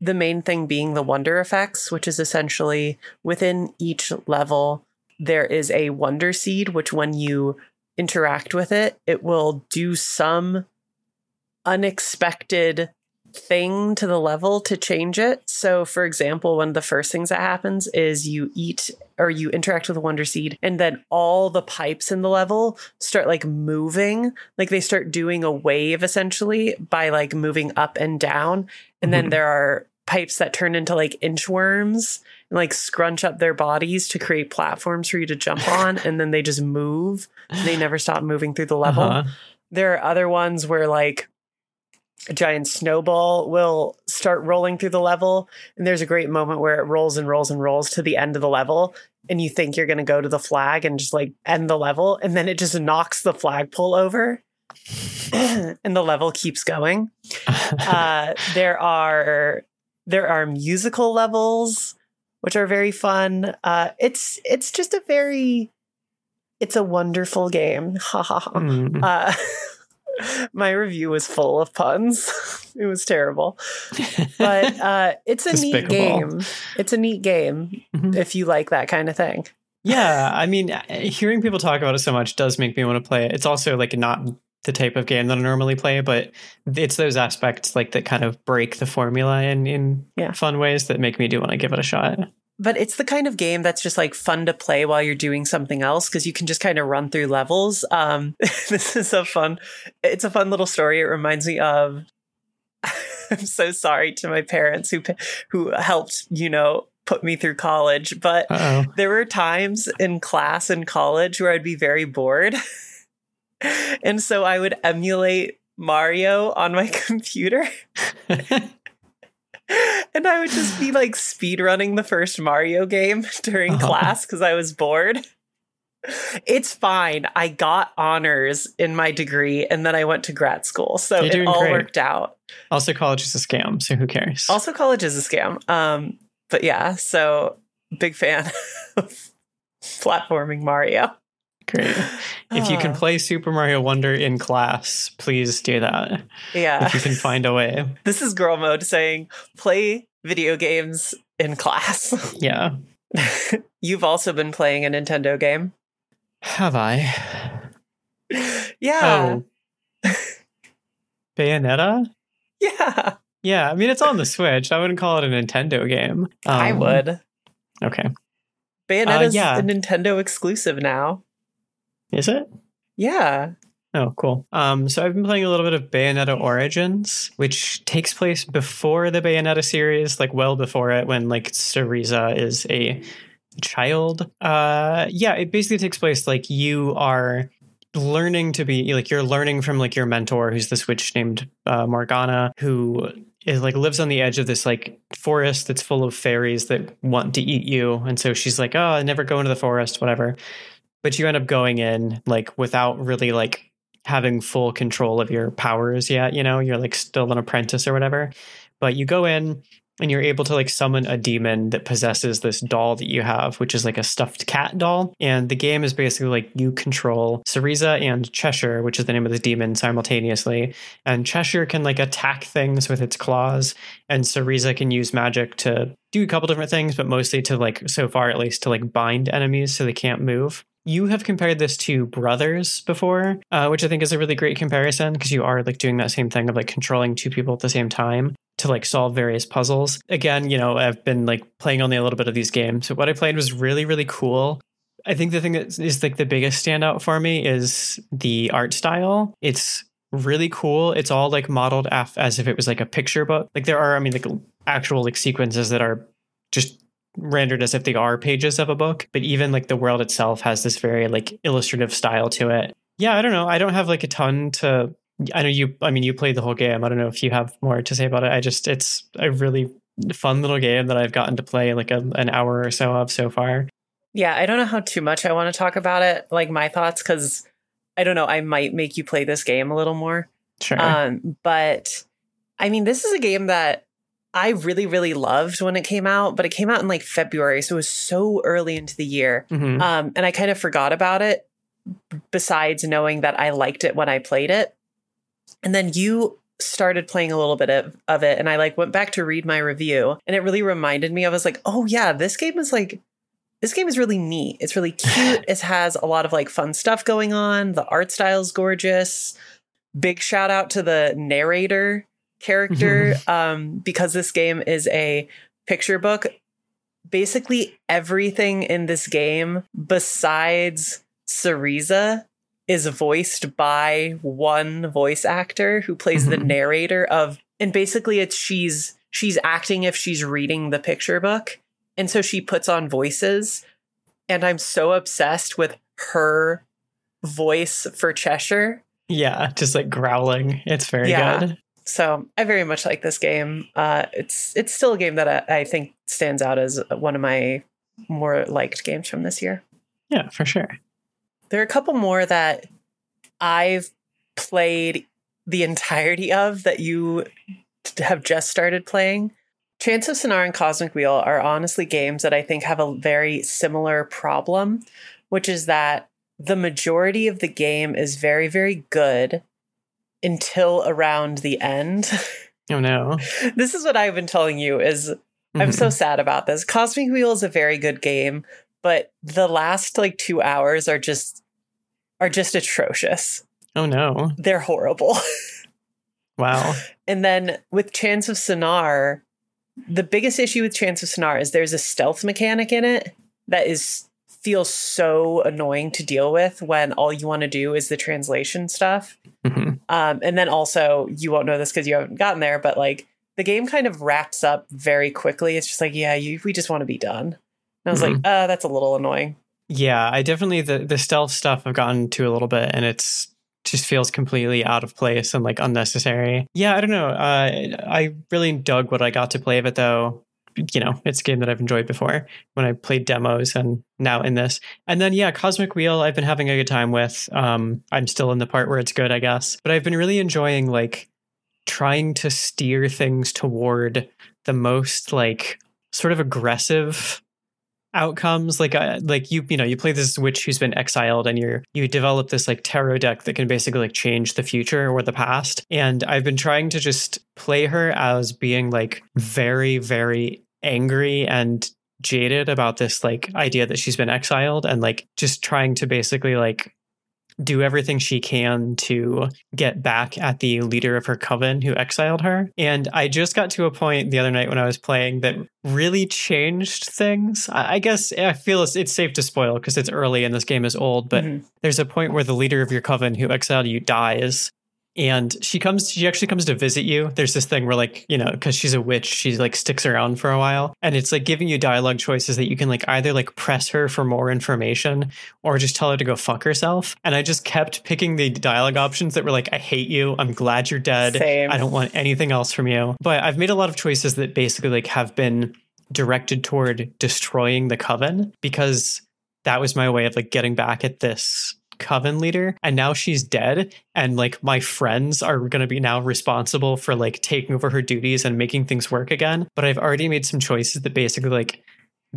The main thing being the wonder effects, which is essentially within each level there is a wonder seed which when you interact with it, it will do some unexpected thing to the level to change it. So, for example, one of the first things that happens is you eat or you interact with a wonder seed, and then all the pipes in the level start like moving, like they start doing a wave essentially by like moving up and down. And then Mhm. there are pipes that turn into like inchworms and like scrunch up their bodies to create platforms for you to jump on, and then they just move. They never stop moving through the level Uh-huh. there are other ones where like a giant snowball will start rolling through the level and there's a great moment where it rolls and rolls and rolls to the end of the level and you think you're going to go to the flag and just like end the level and then it just knocks the flagpole over and the level keeps going uh, there are there are musical levels which are very fun uh, it's it's just a very it's a wonderful game ha ha ha Mm. uh, my review was full of puns. it was terrible, but uh, it's a neat game. It's a neat game Mhm. if you like that kind of thing. Yeah, I mean, uh, hearing people talk about it so much does make me want to play it. It's also like not the type of game that I normally play, but it's those aspects like that kind of break the formula in in Yeah. fun ways that make me do want to give it a shot. But it's the kind of game that's just like fun to play while you're doing something else because you can just kind of run through levels. Um, this is a fun. It's a fun little story. It reminds me of. I'm so sorry to my parents who who helped you know put me through college, but Uh there were times in class in college where I'd be very bored. and so I would emulate Mario on my computer. and I would just be like speed running the first Mario game during Uh-huh. class because I was bored. It's fine. I got honors in my degree and then I went to grad school. So it all great. worked out. also, college is a scam, so who cares? Also, college is a scam. Um, but yeah, so big fan of platforming Mario. Great. If you can play Super Mario Wonder in class, please do that. Yeah. If you can find a way. This is girl mode saying play video games in class. Yeah. You've also been playing a Nintendo game. Have I? Yeah. Oh. Bayonetta? Yeah. Yeah, I mean it's on the Switch. I wouldn't call it a Nintendo game. I Um, would. Okay. Bayonetta's yeah. a Nintendo exclusive now. Is it? Yeah. Oh, cool. Um, so I've been playing a little bit of Bayonetta Origins, which takes place before the Bayonetta series, like well before it, when like Cereza is a child. Uh, yeah, it basically takes place like you are learning to be like you're learning from like your mentor, who's this witch named uh, Morgana, who is like lives on the edge of this like forest that's full of fairies that want to eat you, and so she's like, oh, never go into the forest, whatever. But you end up going in like without really like having full control of your powers yet. You know, you're like still an apprentice or whatever. But you go in and you're able to like summon a demon that possesses this doll that you have, which is like a stuffed cat doll. And the game is basically like you control Cereza and Cheshire, which is the name of the demon simultaneously. And Cheshire can like attack things with its claws, and Cereza can use magic to do a couple different things, but mostly to like so far at least to like bind enemies so they can't move. You have compared this to Brothers before, uh, which I think is a really great comparison because you are like doing that same thing of like controlling two people at the same time to like solve various puzzles. Again, you know, I've been like playing only a little bit of these games. What I played was really, really cool. I think the thing that is like the biggest standout for me is the art style. It's really cool. It's all like modeled af- as if it was like a picture book. Like there are, I mean, like actual like sequences that are just rendered as if they are pages of a book, but even like the world itself has this very like illustrative style to it. Yeah, I don't know. I don't have like a ton to I know you I mean you played the whole game. I don't know if you have more to say about it. I just it's a really fun little game that I've gotten to play like a, an hour or so of so far. Yeah, I don't know how too much I want to talk about it, like my thoughts cuz I don't know, I might make you play this game a little more. Sure. Um but I mean, this is a game that I really, really loved when it came out, but it came out in like February. So it was so early into the year. Mhm. Um, and I kind of forgot about it, besides knowing that I liked it when I played it. And then you started playing a little bit of, of it, and I like went back to read my review, and it really reminded me. I was like, oh, yeah, this game is like, this game is really neat. It's really cute. it has a lot of like fun stuff going on. The art style's gorgeous. Big shout out to the narrator character um, because this game is a picture book. Basically, everything in this game besides Cereza is voiced by one voice actor who plays the Mhm. narrator of and basically it's she's she's acting if she's reading the picture book and so she puts on voices and I'm so obsessed with her voice for Cheshire Yeah, just like growling. It's very Yeah. good. So I very much like this game. Uh, it's it's still a game that I, I think stands out as one of my more liked games from this year. Yeah, for sure. There are a couple more that I've played the entirety of that you have just started playing. Chants of Sennaar and Cosmic Wheel are honestly games that I think have a very similar problem, which is that the majority of the game is very, very good until around the end. Oh no. this is what I've been telling you is I'm so mm-hmm. sad about this. Cosmic Wheel is a very good game, but the last like 2 hours are just are just atrocious. Oh no. They're horrible. Wow. and then with Chants of Sennaar, the biggest issue with Chants of Sennaar is there's a stealth mechanic in it that is feels so annoying to deal with when all you want to do is the translation stuff. Mhm. Um, and then also, you won't know this because you haven't gotten there, but like the game kind of wraps up very quickly. It's just like, yeah, you, we just want to be done. And I was like, uh, that's a little annoying. Yeah, I definitely the the stealth stuff I've gotten to a little bit, and it's just feels completely out of place and like unnecessary. Yeah, I don't know. Uh, I really dug what I got to play of it though. You know, it's a game that I've enjoyed before when I played demos and now in this. And then yeah, Cosmic Wheel I've been having a good time with. Um, I'm still in the part where it's good, I guess, but I've been really enjoying like trying to steer things toward the most like sort of aggressive outcomes like uh, like you you know you play this witch who's been exiled and you're you develop this like tarot deck that can basically like change the future or the past and i've been trying to just play her as being like very very angry and jaded about this like idea that she's been exiled and like just trying to basically like do everything she can to get back at the leader of her coven who exiled her. And I just got to a point the other night when I was playing that really changed things. I guess I feel it's, it's safe to spoil because it's early and this game is old, but Mhm. there's a point where the leader of your coven who exiled you dies. And she comes, she actually comes to visit you. There's this thing where, like, you know, because she's a witch, she like sticks around for a while. And it's like giving you dialogue choices that you can like either like press her for more information or just tell her to go fuck herself. And I just kept picking the dialogue options that were like, I hate you. I'm glad you're dead. Same. I don't want anything else from you. But I've made a lot of choices that basically like have been directed toward destroying the coven because that was my way of like getting back at this coven leader and now she's dead and like my friends are going to be now responsible for like taking over her duties and making things work again but i've already made some choices that basically like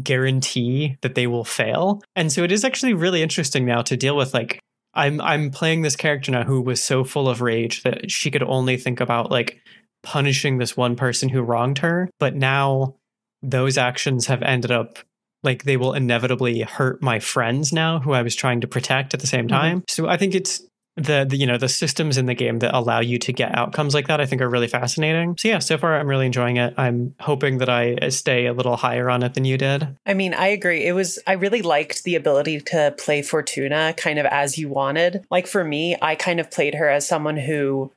guarantee that they will fail. And so it is actually really interesting now to deal with like i'm i'm playing this character now who was so full of rage that she could only think about like punishing this one person who wronged her but now those actions have ended up like they will inevitably hurt my friends now who I was trying to protect at the same time. Mm-hmm. So I think it's the, the, you know the systems in the game that allow you to get outcomes like that I think are really fascinating. So yeah, so far I'm really enjoying it. I'm hoping that I stay a little higher on it than you did. I mean, I agree. It was I really liked the ability to play Fortuna kind of as you wanted. Like for me, I kind of played her as someone who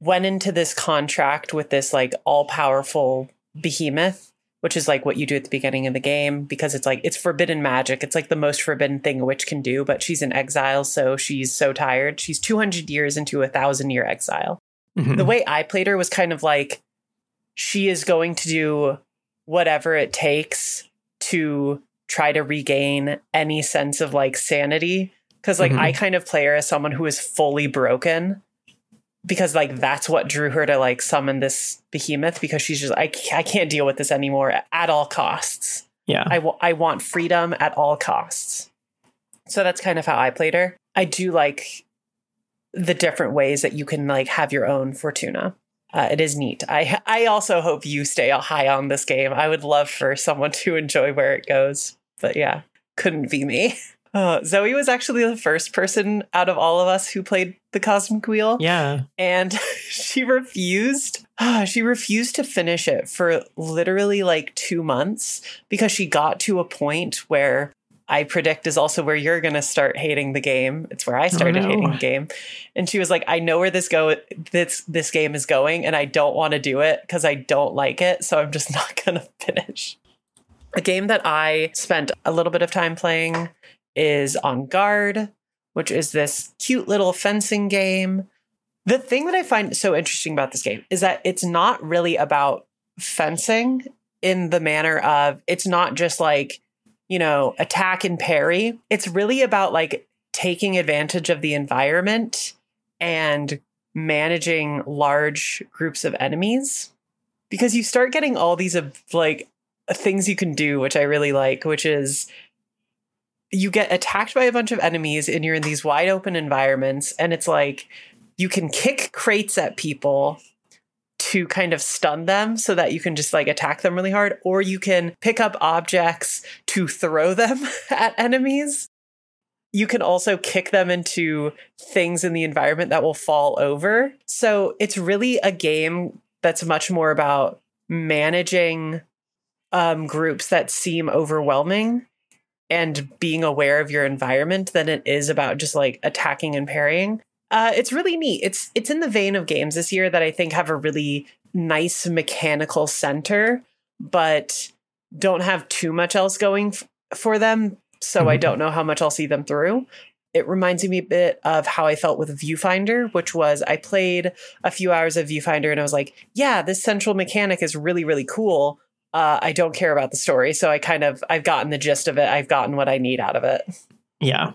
went into this contract with this like all-powerful behemoth which is like what you do at the beginning of the game because it's like it's forbidden magic. It's like the most forbidden thing a witch can do, but she's in exile, so she's so tired. She's 200 years into a thousand year exile. Mm-hmm. The way I played her was kind of like she is going to do whatever it takes to try to regain any sense of like sanity. Cause like mm-hmm. I kind of play her as someone who is fully broken because like that's what drew her to like summon this behemoth because she's just I, I can't deal with this anymore at all costs. Yeah. I, w- I want freedom at all costs. So that's kind of how I played her. I do like the different ways that you can like have your own Fortuna. Uh, it is neat. I I also hope you stay high on this game. I would love for someone to enjoy where it goes. But yeah, couldn't be me. Uh, Zoe was actually the first person out of all of us who played the Cosmic Wheel. Yeah. And she refused. she refused to finish it for literally like two months because she got to a point where I predict is also where you're going to start hating the game. It's where I oh, started oh, no. hating the game. And she was like, "I know where this go this this game is going and I don't want to do it because I don't like it, so I'm just not going to finish." A game that I spent a little bit of time playing is En Garde, which is this cute little fencing game. The thing that I find so interesting about this game is that it's not really about fencing in the manner of it's not just like, you know, attack and parry. It's really about like taking advantage of the environment and managing large groups of enemies because you start getting all these of like things you can do which i really like which is you get attacked by a bunch of enemies and you're in these wide open environments and it's like you can kick crates at people to kind of stun them so that you can just like attack them really hard or you can pick up objects to throw them at enemies. You can also kick them into things in the environment that will fall over. So it's really a game that's much more about managing um, groups that seem overwhelming and being aware of your environment than it is about just like attacking and parrying. Uh, it's really neat. It's it's in the vein of games this year that I think have a really nice mechanical center, but don't have too much else going f- for them. So mm-hmm. I don't know how much I'll see them through. It reminds me a bit of how I felt with Viewfinder, which was I played a few hours of Viewfinder and I was like, yeah, this central mechanic is really, really cool uh, I don't care about the story. So I kind of I've gotten the gist of it. I've gotten what I need out of it. Yeah.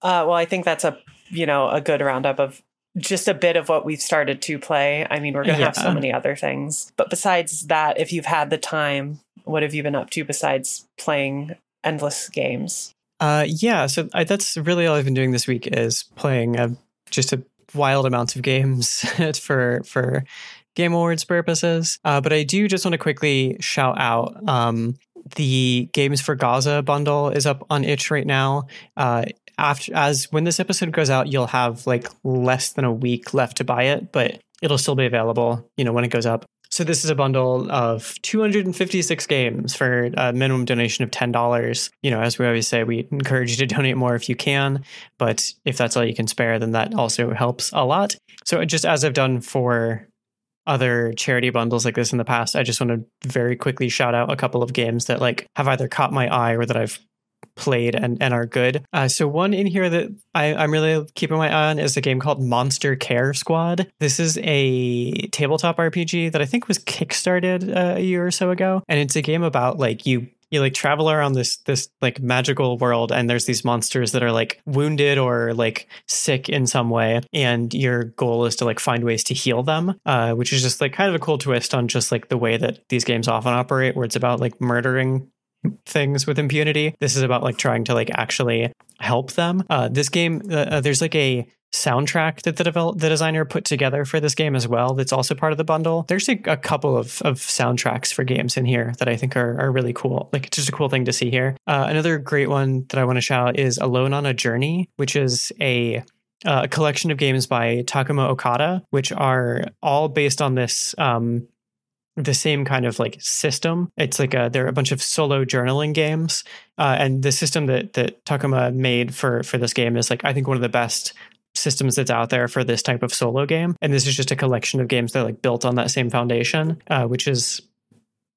Uh, well, I think that's a you know a good roundup of just a bit of what we've started to play. I mean, we're going to yeah. have so many other things, but besides that, if you've had the time, what have you been up to besides playing endless games? Uh, yeah, so I, that's really all I've been doing this week is playing a, just a wild amounts of games for for Game Awards purposes. Uh, but I do just want to quickly shout out um, the Games for Gaza bundle is up on itch right now. Uh, after as when this episode goes out, you'll have like less than a week left to buy it, but it'll still be available, you know, when it goes up. So this is a bundle of 256 games for a minimum donation of $10. You know, as we always say, we encourage you to donate more if you can, but if that's all you can spare, then that also helps a lot. So just as I've done for other charity bundles like this in the past, I just want to very quickly shout out a couple of games that like have either caught my eye or that I've played and, and are good. Uh, so one in here that I, am really keeping my eye on is a game called Monster Care Squad. This is a tabletop RPG that I think was kickstarted uh, a year or so ago, and it's a game about like you you like travel around this this like magical world and there's these monsters that are like wounded or like sick in some way and your goal is to like find ways to heal them uh, which is just like kind of a cool twist on just like the way that these games often operate where it's about like murdering things with impunity. This is about like trying to like actually help them. Uh, this game uh, uh there's like a soundtrack that the develop the designer put together for this game as well that's also part of the bundle. There's a, a, couple of, of soundtracks for games in here that i think are, are really cool. Like it's just a cool thing to see here. Uh, another great one that i want to shout out is alone on a journey which is a uh, a collection of games by takuma okada which are all based on this um, the same kind of like system. It's like a, there are a bunch of solo journaling games, uh, and the system that that Takuma made for for this game is like I think one of the best systems that's out there for this type of solo game. And this is just a collection of games that are like built on that same foundation, uh, which is,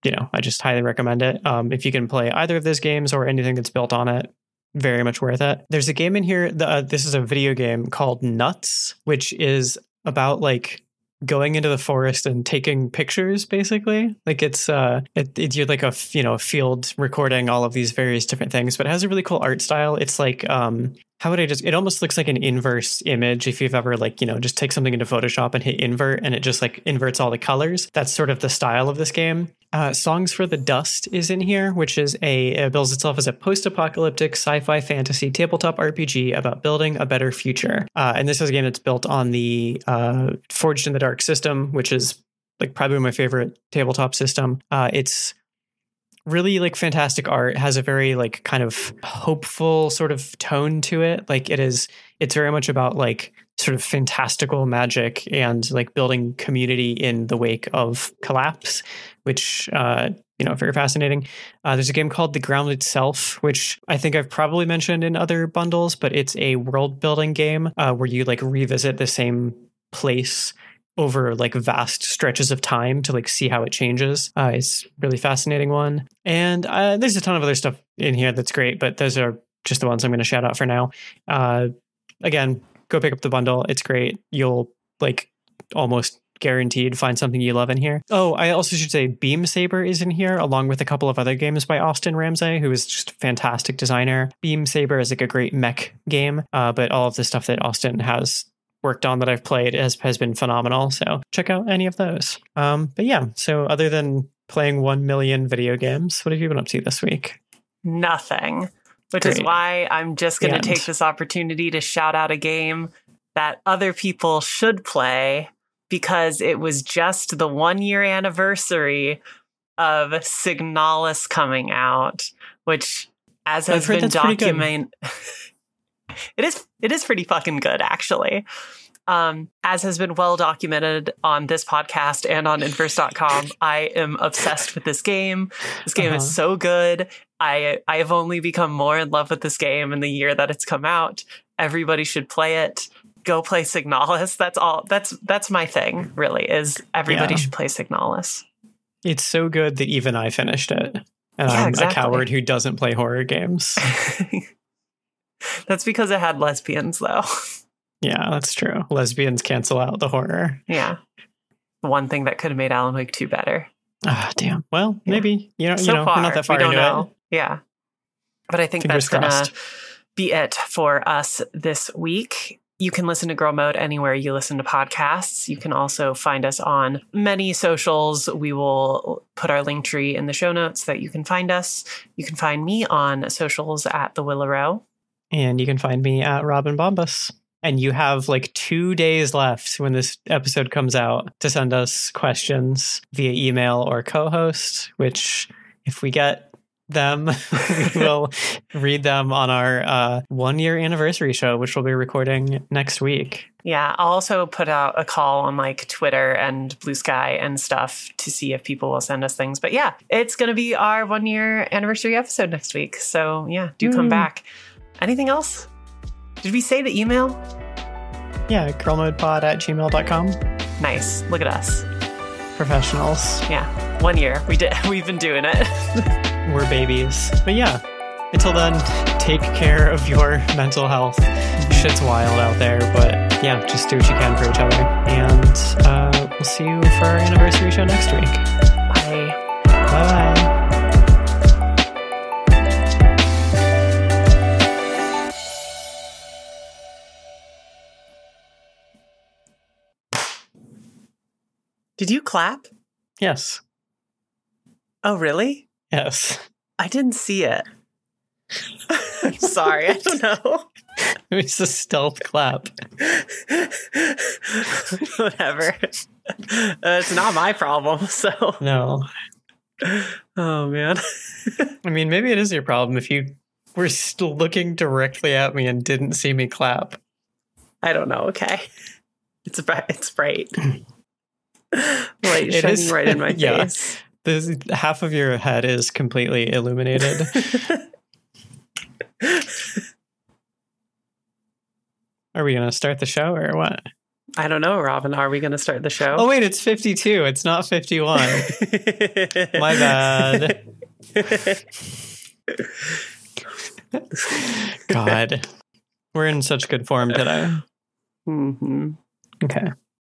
you know, I just highly recommend it. Um, if you can play either of those games or anything that's built on it, very much worth it. There's a game in here. The, uh, this is a video game called Nuts, which is about like going into the forest and taking pictures basically like it's uh it, it, you're like a you know a field recording all of these various different things but it has a really cool art style it's like um how would I just it almost looks like an inverse image if you've ever like, you know, just take something into Photoshop and hit invert and it just like inverts all the colors. That's sort of the style of this game. Uh, Songs for the Dust is in here, which is a it bills itself as a post-apocalyptic sci-fi fantasy tabletop RPG about building a better future. Uh, and this is a game that's built on the uh, Forged in the Dark system, which is like probably my favorite tabletop system. Uh, it's really like fantastic art. Has a very like kind of hopeful sort of tone to it. Like it is it's very much about like sort of fantastical magic and like building community in the wake of collapse which uh you know very fascinating. Uh, there's a game called the ground itself which i think i've probably mentioned in other bundles but it's a world building game uh, where you like revisit the same place over like vast stretches of time to like see how it changes. Uh, it's really fascinating one. And uh, there's a ton of other stuff in here that's great, but those are just the ones I'm going to shout out for now. Uh, again, go pick up the bundle. It's great. You'll like almost guaranteed find something you love in here. Oh, I also should say Beam Saber is in here along with a couple of other games by Austin Ramsay, who is just a fantastic designer. Beam Saber is like a great mech game, uh, but all of the stuff that Austin has worked on that I've played has has been phenomenal. So check out any of those. Um, but yeah, so other than playing one million video games, what have you been up to this week? Nothing. Which Great. is why I'm just going to take this opportunity to shout out a game that other people should play because it was just the one year anniversary of Signalis coming out, which, as has been documented, it is it is pretty fucking good actually. Um, as has been well documented on this podcast and on inverse.com, I am obsessed with this game. This game uh-huh. is so good. I I have only become more in love with this game in the year that it's come out. Everybody should play it. Go play Signalis. That's all. That's that's my thing. Really, is everybody yeah. should play Signalis. It's so good that even I finished it, and yeah, I'm exactly. a coward who doesn't play horror games. That's because it had lesbians, though. Yeah, that's true. Lesbians cancel out the horror. Yeah. One thing that could have made Alan Wake 2 better. Ah, oh, damn. Well, yeah. maybe. You know, so you know, far, not that far we don't know. It. Yeah. But I think Fingers that's going to be it for us this week. You can listen to Girl Mode anywhere you listen to podcasts. You can also find us on many socials. We will put our link tree in the show notes that you can find us. You can find me on socials at the Willow Row. And you can find me at Robin Bombus. And you have like two days left when this episode comes out to send us questions via email or Cohost, which, if we get them, we will read them on our uh, one year anniversary show, which we'll be recording next week. Yeah, I'll also put out a call on like Twitter and Blue Sky and stuff to see if people will send us things. But yeah, it's going to be our one year anniversary episode next week. So yeah, do mm. come back. Anything else? Did we say the email? Yeah, girlmodepod at gmail.com. Nice. Look at us. Professionals. Yeah. One year. We did we've been doing it. We're babies. But yeah. Until then, take care of your mental health. Shit's wild out there, but yeah, just do what you can for each other. And uh, we'll see you for our anniversary show next week. Bye. Bye. Did you clap? Yes. Oh, really? Yes. I didn't see it. I'm sorry. I don't know. It's a stealth clap. Whatever. Uh, it's not my problem. So, No. oh man. I mean, maybe it is your problem if you were still looking directly at me and didn't see me clap. I don't know. Okay. It's. It's bright. Light It shining is- right in my yeah. face. This half of your head is completely illuminated. Are we going to start the show or what? I don't know, Robin. Are we going to start the show? Oh, wait, it's 52. It's not 51. My bad. God. We're in such good form today. hmm Okay.